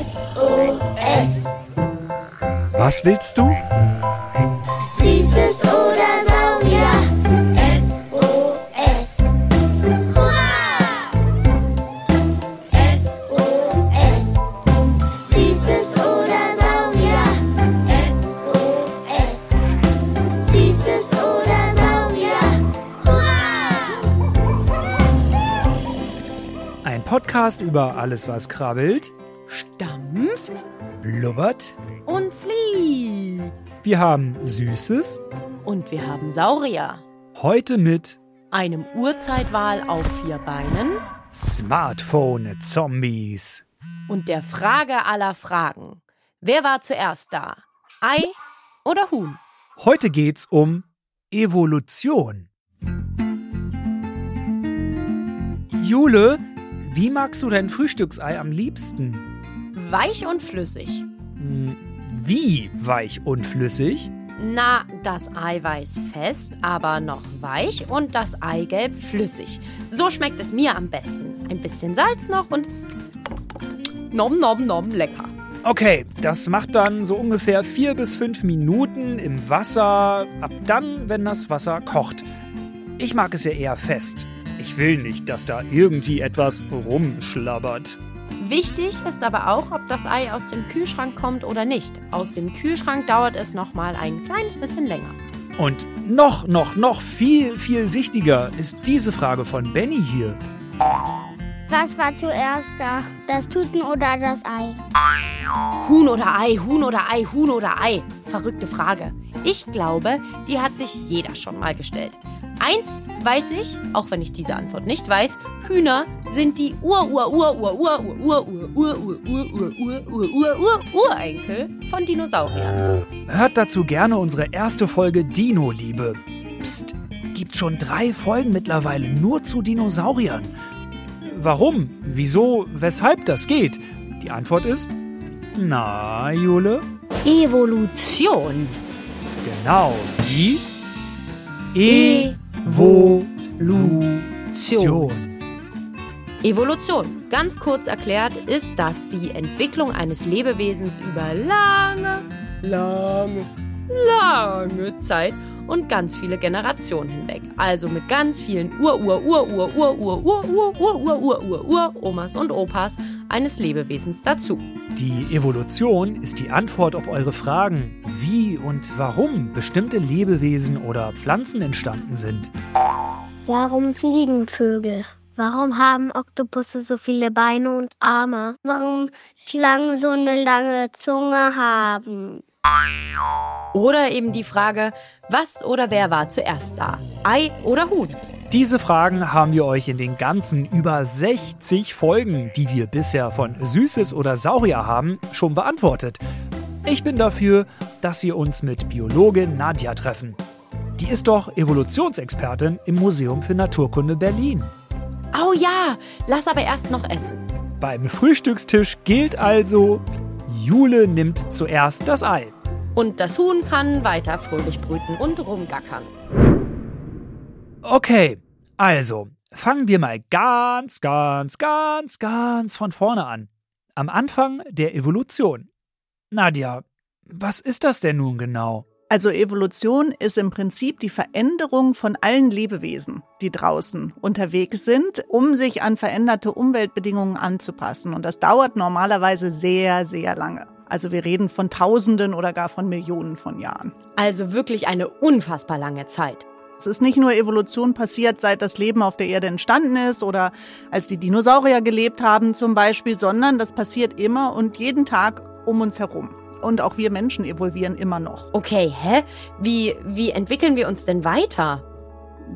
SOS. Was willst du? Podcast über alles, was krabbelt, stampft blubbert. und fliegt. Wir haben Süßes, Und wir haben Saurier. heute mit Einem Urzeitwal auf vier Beinen Smartphone-Zombies. und der Frage aller Fragen. Wer war zuerst da? Ei oder Huhn? Heute geht's um Evolution. Jule, wie magst du dein Frühstücksei am liebsten? Weich und flüssig. Hm, Wie weich und flüssig? Na, das Eiweiß fest, aber noch weich und das Eigelb flüssig. So schmeckt es mir am besten. Ein bisschen Salz noch und nom nom nom lecker. Okay, das macht dann so ungefähr vier bis fünf Minuten im Wasser, ab dann, wenn das Wasser kocht. Ich mag es ja eher fest. Ich will nicht, dass da irgendwie etwas rumschlabbert. Wichtig ist aber auch, ob das Ei aus dem Kühlschrank kommt oder nicht. Aus dem Kühlschrank dauert es noch mal ein kleines bisschen länger. Und noch, noch, noch viel, viel wichtiger ist diese Frage von Benny hier. Was war zuerst da? Das Tuten oder das Ei? Huhn oder Ei, Huhn oder Ei, Huhn oder Ei? Verrückte Frage. Ich glaube, die hat sich jeder schon mal gestellt. Eins weiß ich, auch wenn ich diese Antwort nicht weiß, Hühner sind die ur ur ur ur ur ur ur ur ur ur ur ur ur ur ur Urenkel von Dinosauriern. Hört dazu gerne unsere erste Folge Dino-Liebe. Psst, gibt schon drei Folgen mittlerweile nur zu Dinosauriern. Warum, wieso, weshalb das geht? Die Antwort ist, na, Jule? Evolution. Genau, die Evolution. Evolution, ganz kurz erklärt, ist das die Entwicklung eines Lebewesens über lange, lange, lange Zeit und ganz viele Generationen hinweg. Also mit ganz vielen Ur, Ur, Ur, Ur, Ur, Ur, Ur, Ur, Ur, Ur, Ur, Ur, Ur, Omas und Opas eines Lebewesens dazu. Die Evolution ist die Antwort auf eure Fragen, wie und warum bestimmte Lebewesen oder Pflanzen entstanden sind. Warum fliegen Vögel? Warum haben Oktopusse so viele Beine und Arme? Warum Schlangen so eine lange Zunge haben? Oder eben die Frage, was oder wer war zuerst da? Ei oder Huhn? Diese Fragen haben wir euch in den ganzen über 60 Folgen, die wir bisher von Süßes oder Saurier haben, schon beantwortet. Ich bin dafür, dass wir uns mit Biologin Nadja treffen. Die ist doch Evolutionsexpertin im Museum für Naturkunde Berlin. Oh ja, lass aber erst noch essen. Beim Frühstückstisch gilt also, Jule nimmt zuerst das Ei. Und das Huhn kann weiter fröhlich brüten und rumgackern. Okay, also fangen wir mal ganz, ganz, ganz, ganz von vorne an. Am Anfang der Evolution. Nadja, was ist das denn nun genau? Also Evolution ist im Prinzip die Veränderung von allen Lebewesen, die draußen unterwegs sind, um sich an veränderte Umweltbedingungen anzupassen. Und das dauert normalerweise sehr, sehr lange. Also wir reden von Tausenden oder gar von Millionen von Jahren. Also wirklich eine unfassbar lange Zeit. Es ist nicht nur Evolution passiert, seit das Leben auf der Erde entstanden ist oder als die Dinosaurier gelebt haben zum Beispiel, sondern das passiert immer und jeden Tag um uns herum. Und auch wir Menschen evolvieren immer noch. Okay, hä? Wie, wie entwickeln wir uns denn weiter?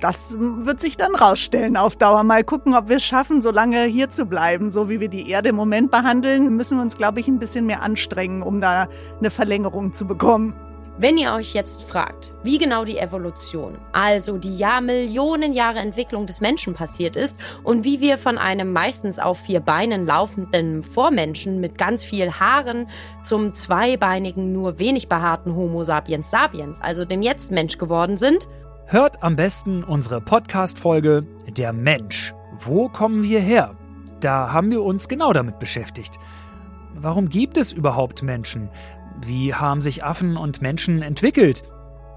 Das wird sich dann rausstellen auf Dauer. Mal gucken, ob wir es schaffen, so lange hier zu bleiben. So wie wir die Erde im Moment behandeln, müssen wir uns, glaube ich, ein bisschen mehr anstrengen, um da eine Verlängerung zu bekommen. Wenn ihr euch jetzt fragt, wie genau die Evolution, also die Jahrmillionen Jahre Entwicklung des Menschen passiert ist und wie wir von einem meistens auf vier Beinen laufenden Vormenschen mit ganz viel Haaren zum zweibeinigen, nur wenig behaarten Homo sapiens sapiens, also dem Jetzt-Mensch geworden sind, Hört am besten unsere Podcast-Folge Der Mensch. Wo kommen wir her? Da haben wir uns genau damit beschäftigt. Warum gibt es überhaupt Menschen? Wie haben sich Affen und Menschen entwickelt?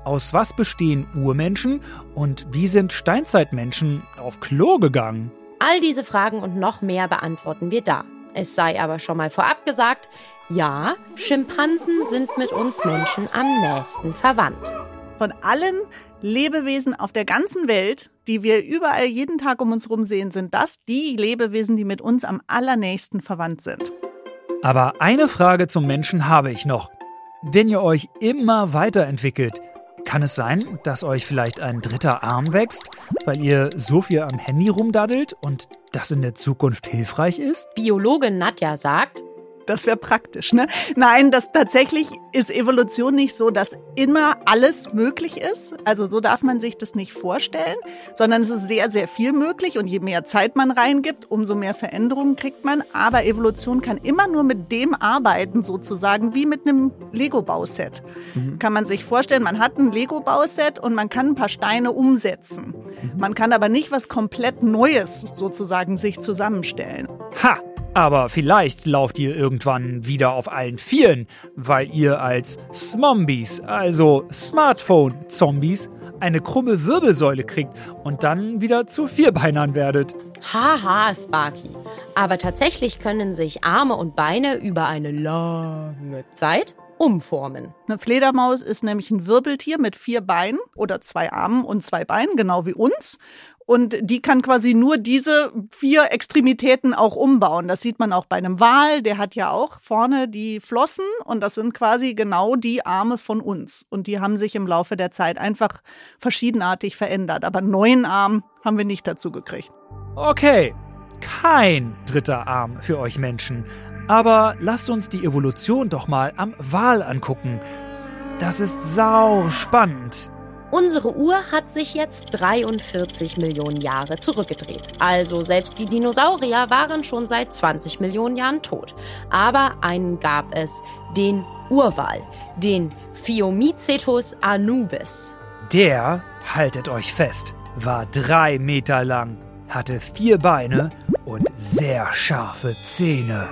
Aus was bestehen Urmenschen und wie sind Steinzeitmenschen auf Klo gegangen? All diese Fragen und noch mehr beantworten wir da. Es sei aber schon mal vorab gesagt, ja, Schimpansen sind mit uns Menschen am nächsten verwandt. Von allen Lebewesen auf der ganzen Welt, die wir überall jeden Tag um uns herum sehen, sind das die Lebewesen, die mit uns am allernächsten verwandt sind. Aber eine Frage zum Menschen habe ich noch. Wenn ihr euch immer weiterentwickelt, kann es sein, dass euch vielleicht ein dritter Arm wächst, weil ihr so viel am Handy rumdaddelt und das in der Zukunft hilfreich ist? Biologin Nadja sagt, Das wäre praktisch, ne? Nein, das tatsächlich ist Evolution nicht so, dass immer alles möglich ist. Also so darf man sich das nicht vorstellen, sondern es ist sehr, sehr viel möglich und je mehr Zeit man reingibt, umso mehr Veränderungen kriegt man. Aber Evolution kann immer nur mit dem arbeiten, sozusagen wie mit einem Lego-Bauset. Kann man sich vorstellen, man hat ein Lego-Bauset und man kann ein paar Steine umsetzen. Man kann aber nicht was komplett Neues sozusagen sich zusammenstellen. Ha! Aber vielleicht lauft ihr irgendwann wieder auf allen Vieren, weil ihr als Smombies, also Smartphone-Zombies, eine krumme Wirbelsäule kriegt und dann wieder zu Vierbeinern werdet. haha, Sparky. Aber tatsächlich können sich Arme und Beine über eine lange Zeit umformen. Eine Fledermaus ist nämlich ein Wirbeltier mit vier Beinen oder zwei Armen und zwei Beinen, genau wie uns. Und die kann quasi nur diese vier Extremitäten auch umbauen. Das sieht man auch bei einem Wal. Der hat ja auch vorne die Flossen und das sind quasi genau die Arme von uns. Und die haben sich im Laufe der Zeit einfach verschiedenartig verändert. Aber einen neuen Arm haben wir nicht dazu gekriegt. Okay, kein dritter Arm für euch Menschen. Aber lasst uns die Evolution doch mal am Wal angucken. Das ist sau spannend. Unsere Uhr hat sich jetzt 43 Millionen Jahre zurückgedreht. Also selbst die Dinosaurier waren schon seit 20 Millionen Jahren tot. Aber einen gab es, den Urwal, den Phiomicetus anubis. Der, haltet euch fest, war drei Meter lang, hatte vier Beine und sehr scharfe Zähne.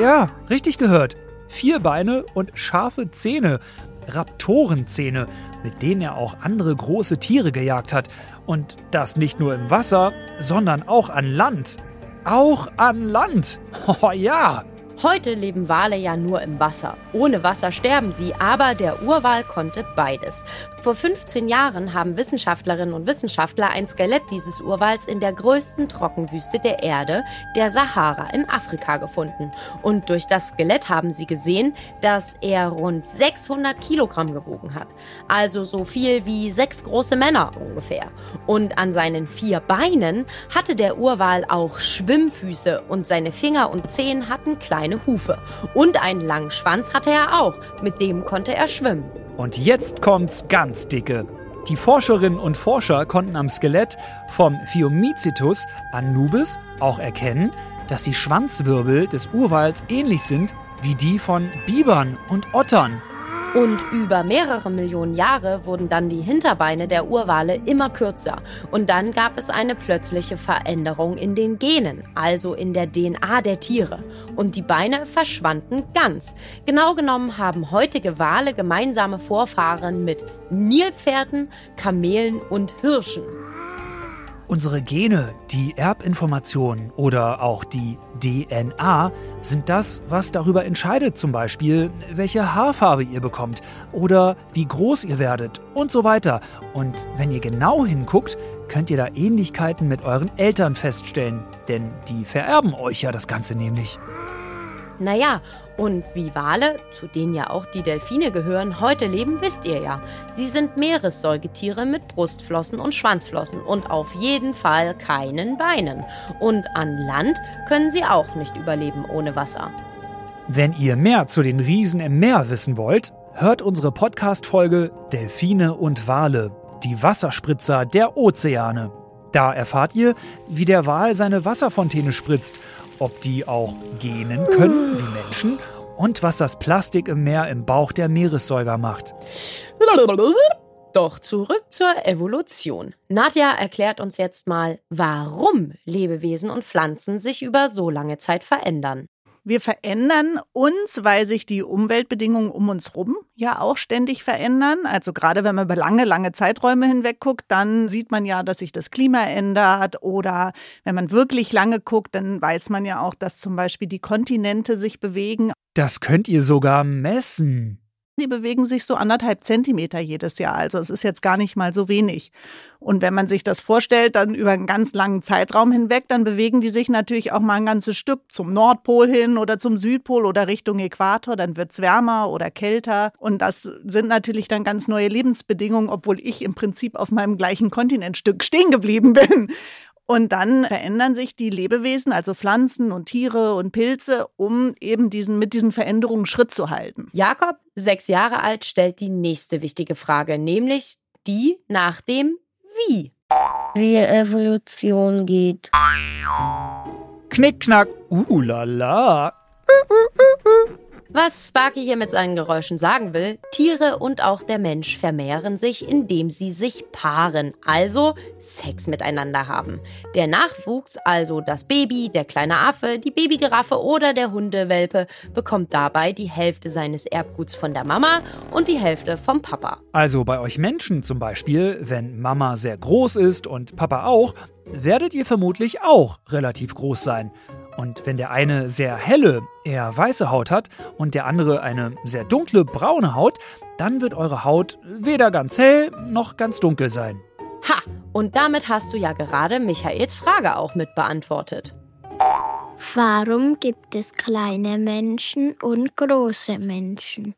Ja, richtig gehört. Vier Beine und scharfe Zähne. Raptorenzähne, mit denen er auch andere große Tiere gejagt hat. Und das nicht nur im Wasser, sondern auch an Land. Auch an Land. Oh ja. Heute leben Wale ja nur im Wasser. Ohne Wasser sterben sie, aber der Urwal konnte beides. Vor 15 Jahren haben Wissenschaftlerinnen und Wissenschaftler ein Skelett dieses Urwals in der größten Trockenwüste der Erde, der Sahara in Afrika, gefunden. Und durch das Skelett haben sie gesehen, dass er rund 600 Kilogramm gewogen hat. Also so viel wie sechs große Männer ungefähr. Und an seinen vier Beinen hatte der Urwal auch Schwimmfüße und seine Finger und Zehen hatten kleine Hufe. Und einen langen Schwanz hatte er auch, mit dem konnte er schwimmen. Und jetzt kommt's ganz dicke. Die Forscherinnen und Forscher konnten am Skelett vom Phiomicetus anubis auch erkennen, dass die Schwanzwirbel des Urwals ähnlich sind wie die von Bibern und Ottern. Und über mehrere Millionen Jahre wurden dann die Hinterbeine der Urwale immer kürzer. Und dann gab es eine plötzliche Veränderung in den Genen, also in der DNA der Tiere. Und die Beine verschwanden ganz. Genau genommen haben heutige Wale gemeinsame Vorfahren mit Nilpferden, Kamelen und Hirschen. Unsere Gene, die Erbinformationen oder auch die DNA sind das, was darüber entscheidet, zum Beispiel, welche Haarfarbe ihr bekommt oder wie groß ihr werdet und so weiter. Und wenn ihr genau hinguckt, könnt ihr da Ähnlichkeiten mit euren Eltern feststellen, denn die vererben euch ja das Ganze nämlich. Naja, und wie Wale, zu denen ja auch die Delfine gehören, heute leben, wisst ihr ja. Sie sind Meeressäugetiere mit Brustflossen und Schwanzflossen und auf jeden Fall keinen Beinen. Und an Land können sie auch nicht überleben ohne Wasser. Wenn ihr mehr zu den Riesen im Meer wissen wollt, hört unsere Podcast-Folge Delfine und Wale, die Wasserspritzer der Ozeane. Da erfahrt ihr, wie der Wal seine Wasserfontäne spritzt, ob die auch gähnen können wie Menschen und was das Plastik im Meer im Bauch der Meeressäuger macht. Doch zurück zur Evolution. Nadja erklärt uns jetzt mal, warum Lebewesen und Pflanzen sich über so lange Zeit verändern. Wir verändern uns, weil sich die Umweltbedingungen um uns rum ja auch ständig verändern. Also gerade wenn man über lange, lange Zeiträume hinweg guckt, dann sieht man ja, dass sich das Klima ändert. Oder wenn man wirklich lange guckt, dann weiß man ja auch, dass zum Beispiel die Kontinente sich bewegen. Das könnt ihr sogar messen. Die bewegen sich so anderthalb Zentimeter jedes Jahr. Also es ist jetzt gar nicht mal so wenig. Und wenn man sich das vorstellt, dann über einen ganz langen Zeitraum hinweg, dann bewegen die sich natürlich auch mal ein ganzes Stück zum Nordpol hin oder zum Südpol oder Richtung Äquator. Dann wird es wärmer oder kälter. Und das sind natürlich dann ganz neue Lebensbedingungen, obwohl ich im Prinzip auf meinem gleichen Kontinentstück stehen geblieben bin. Und dann verändern sich die Lebewesen, also Pflanzen und Tiere und Pilze, um eben diesen, mit diesen Veränderungen Schritt zu halten. Jakob, sechs Jahre alt, stellt die nächste wichtige Frage, nämlich die nach dem Wie. Wie Evolution geht. Knick, knack, uh, la, la. Was Sparky hier mit seinen Geräuschen sagen will, Tiere und auch der Mensch vermehren sich, indem sie sich paaren, also Sex miteinander haben. Der Nachwuchs, also das Baby, der kleine Affe, die Babygiraffe oder der Hundewelpe, bekommt dabei die Hälfte seines Erbguts von der Mama und die Hälfte vom Papa. Also bei euch Menschen zum Beispiel, wenn Mama sehr groß ist und Papa auch, werdet ihr vermutlich auch relativ groß sein. Und wenn der eine sehr helle, eher weiße Haut hat und der andere eine sehr dunkle, braune Haut, dann wird eure Haut weder ganz hell noch ganz dunkel sein. Ha! Und damit hast du ja gerade Michaels Frage auch mit beantwortet. Warum gibt es kleine Menschen und große Menschen?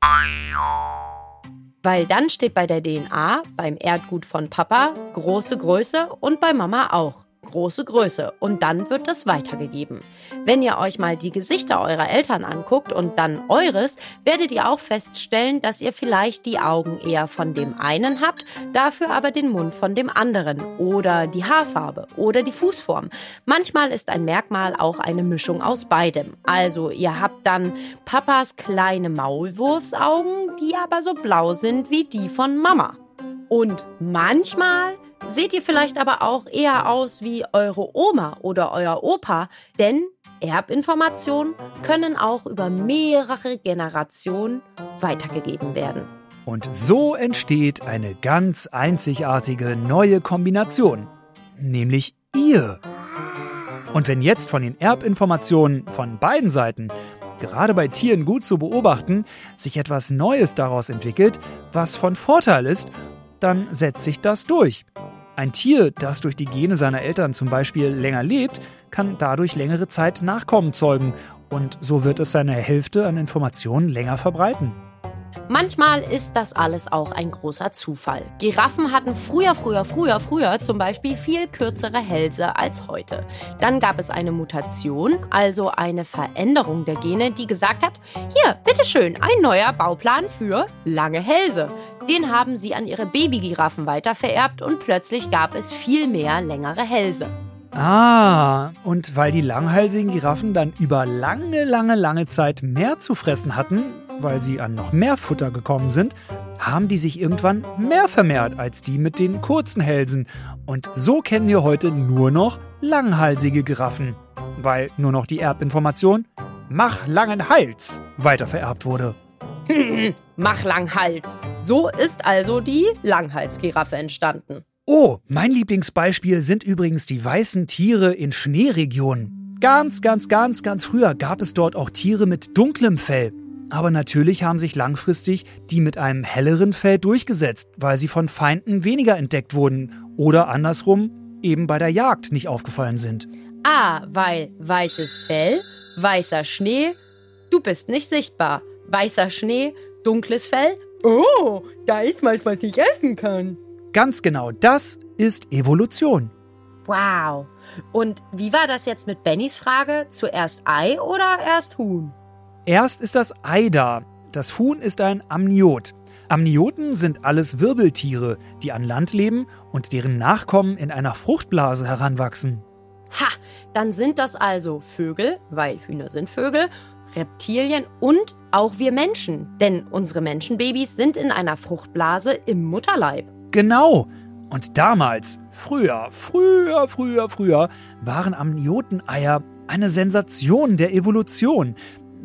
Weil dann steht bei der DNA, beim Erdgut von Papa, große Größe und bei Mama auch große Größe. Und dann wird das weitergegeben. Wenn ihr euch mal die Gesichter eurer Eltern anguckt und dann eures, werdet ihr auch feststellen, dass ihr vielleicht die Augen eher von dem einen habt, dafür aber den Mund von dem anderen oder die Haarfarbe oder die Fußform. Manchmal ist ein Merkmal auch eine Mischung aus beidem. Also ihr habt dann Papas kleine Maulwurfsaugen, die aber so blau sind wie die von Mama. Und manchmal seht ihr vielleicht aber auch eher aus wie eure Oma oder euer Opa, denn Erbinformationen können auch über mehrere Generationen weitergegeben werden. Und so entsteht eine ganz einzigartige neue Kombination, nämlich ihr. Und wenn jetzt von den Erbinformationen von beiden Seiten, gerade bei Tieren gut zu beobachten, sich etwas Neues daraus entwickelt, was von Vorteil ist, dann setzt sich das durch. Ein Tier, das durch die Gene seiner Eltern zum Beispiel länger lebt, kann dadurch längere Zeit Nachkommen zeugen und so wird es seine Hälfte an Informationen länger verbreiten. Manchmal ist das alles auch ein großer Zufall. Giraffen hatten früher, früher, früher, früher zum Beispiel viel kürzere Hälse als heute. Dann gab es eine Mutation, also eine Veränderung der Gene, die gesagt hat, hier, bitteschön, ein neuer Bauplan für lange Hälse. Den haben sie an ihre Babygiraffen weitervererbt und plötzlich gab es viel mehr längere Hälse. Ah, und weil die langhalsigen Giraffen dann über lange, lange, lange Zeit mehr zu fressen hatten, weil sie an noch mehr Futter gekommen sind, haben die sich irgendwann mehr vermehrt als die mit den kurzen Hälsen. Und so kennen wir heute nur noch langhalsige Giraffen, weil nur noch die Erbinformation Mach langen Hals weitervererbt wurde. Mach Langhals. So ist also die Langhalsgiraffe entstanden. Oh, mein Lieblingsbeispiel sind übrigens die weißen Tiere in Schneeregionen. Ganz, ganz, ganz, ganz früher gab es dort auch Tiere mit dunklem Fell. Aber natürlich haben sich langfristig die mit einem helleren Fell durchgesetzt, weil sie von Feinden weniger entdeckt wurden oder andersrum eben bei der Jagd nicht aufgefallen sind. Ah, weil weißes Fell, weißer Schnee, du bist nicht sichtbar. Weißer Schnee, dunkles Fell. Oh, da ist was, was ich essen kann. Ganz genau, das ist Evolution. Wow. Und wie war das jetzt mit Bennys Frage? Zuerst Ei oder erst Huhn? Erst ist das Ei da. Das Huhn ist ein Amniot. Amnioten sind alles Wirbeltiere, die an Land leben und deren Nachkommen in einer Fruchtblase heranwachsen. Ha, dann sind das also Vögel, weil Hühner sind Vögel, Reptilien und auch wir Menschen. Denn unsere Menschenbabys sind in einer Fruchtblase im Mutterleib. Genau. Und damals, früher, früher, früher, früher, waren Amnioteneier eine Sensation der Evolution,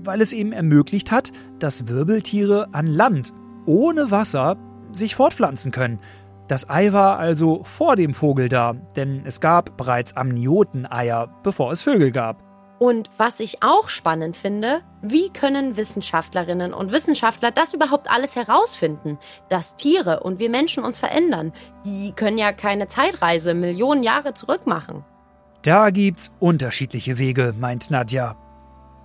weil es eben ermöglicht hat, dass Wirbeltiere an Land ohne Wasser sich fortpflanzen können. Das Ei war also vor dem Vogel da, denn es gab bereits Amnioteneier, bevor es Vögel gab. Und was ich auch spannend finde, wie können Wissenschaftlerinnen und Wissenschaftler das überhaupt alles herausfinden, dass Tiere und wir Menschen uns verändern? Die können ja keine Zeitreise Millionen Jahre zurück machen. Da gibt's unterschiedliche Wege, meint Nadja.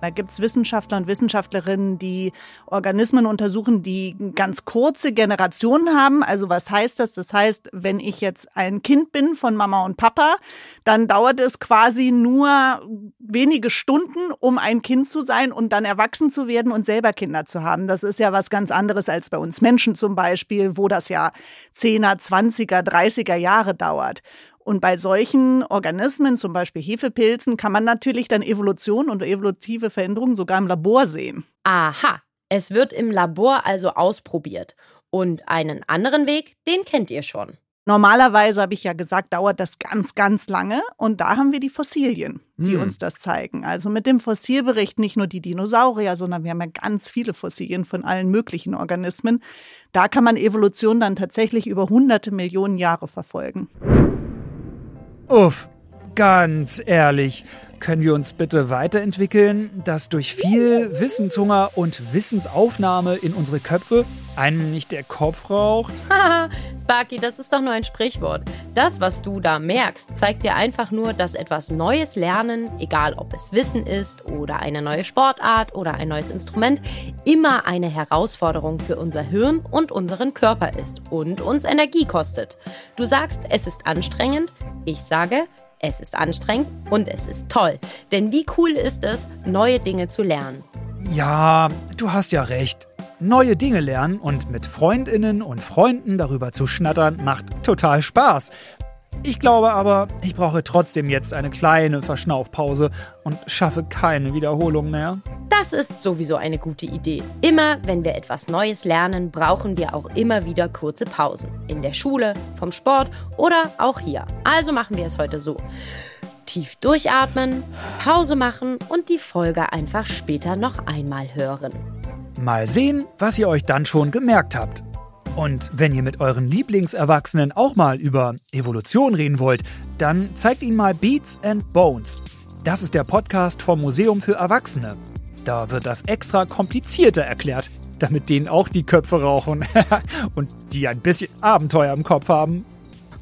Da gibt's Wissenschaftler und Wissenschaftlerinnen, die Organismen untersuchen, die ganz kurze Generationen haben. Also was heißt das? Das heißt, wenn ich jetzt ein Kind bin von Mama und Papa, dann dauert es quasi nur wenige Stunden, um ein Kind zu sein und dann erwachsen zu werden und selber Kinder zu haben. Das ist ja was ganz anderes als bei uns Menschen zum Beispiel, wo das ja 10er, 20er, 30er Jahre dauert. Und bei solchen Organismen, zum Beispiel Hefepilzen, kann man natürlich dann Evolution und evolutive Veränderungen sogar im Labor sehen. Aha, es wird im Labor also ausprobiert. Und einen anderen Weg, den kennt ihr schon. Normalerweise, habe ich ja gesagt, dauert das ganz, ganz lange. Und da haben wir die Fossilien, die Hm. uns das zeigen. Also mit dem Fossilbericht nicht nur die Dinosaurier, sondern wir haben ja ganz viele Fossilien von allen möglichen Organismen. Da kann man Evolution dann tatsächlich über hunderte Millionen Jahre verfolgen. Oof. Ganz ehrlich, können wir uns bitte weiterentwickeln, dass durch viel Wissenshunger und Wissensaufnahme in unsere Köpfe einem nicht der Kopf raucht? Haha, Sparky, das ist doch nur ein Sprichwort. Das, was du da merkst, zeigt dir einfach nur, dass etwas Neues lernen, egal ob es Wissen ist oder eine neue Sportart oder ein neues Instrument, immer eine Herausforderung für unser Hirn und unseren Körper ist und uns Energie kostet. Du sagst, es ist anstrengend. Ich sage, es ist anstrengend und es ist toll. Denn wie cool ist es, neue Dinge zu lernen? Ja, du hast ja recht. Neue Dinge lernen und mit Freundinnen und Freunden darüber zu schnattern macht total Spaß. Ich glaube aber, ich brauche trotzdem jetzt eine kleine Verschnaufpause und schaffe keine Wiederholung mehr. Das ist sowieso eine gute Idee. Immer wenn wir etwas Neues lernen, brauchen wir auch immer wieder kurze Pausen. In der Schule, vom Sport oder auch hier. Also machen wir es heute so. Tief durchatmen, Pause machen und die Folge einfach später noch einmal hören. Mal sehen, was ihr euch dann schon gemerkt habt. Und wenn ihr mit euren Lieblingserwachsenen auch mal über Evolution reden wollt, dann zeigt ihnen mal Beats and Bones. Das ist der Podcast vom Museum für Erwachsene. Da wird das extra komplizierter erklärt, damit denen auch die Köpfe rauchen und die ein bisschen Abenteuer im Kopf haben.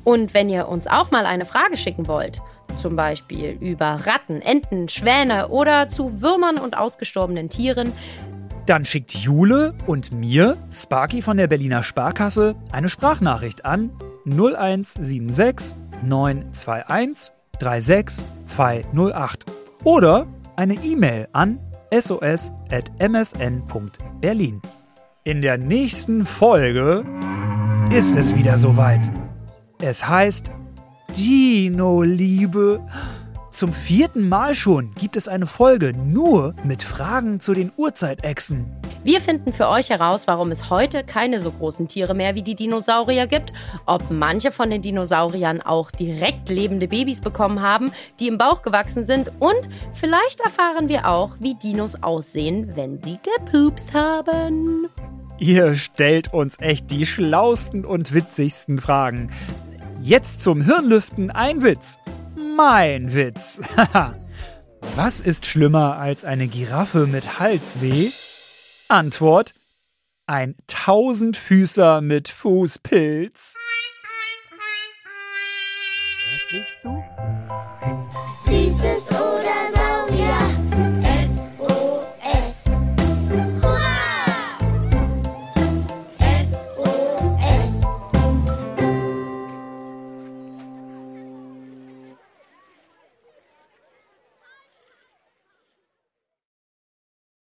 Und wenn ihr uns auch mal eine Frage schicken wollt, zum Beispiel über Ratten, Enten, Schwäne oder zu Würmern und ausgestorbenen Tieren, Dann schickt Jule und mir, Sparky von der Berliner Sparkasse, eine Sprachnachricht an 0176 921 36208 oder eine E-Mail an sos.mfn.berlin. In der nächsten Folge ist es wieder soweit. Es heißt Dino-Liebe. Zum vierten Mal schon gibt es eine Folge nur mit Fragen zu den Urzeitechsen. Wir finden für euch heraus, warum es heute keine so großen Tiere mehr wie die Dinosaurier gibt, ob manche von den Dinosauriern auch direkt lebende Babys bekommen haben, die im Bauch gewachsen sind und vielleicht erfahren wir auch, wie Dinos aussehen, wenn sie gepupst haben. Ihr stellt uns echt die schlausten und witzigsten Fragen. Jetzt zum Hirnlüften ein Witz. Mein Witz. Was ist schlimmer als eine Giraffe mit Halsweh? Antwort: Ein Tausendfüßer mit Fußpilz. Süßes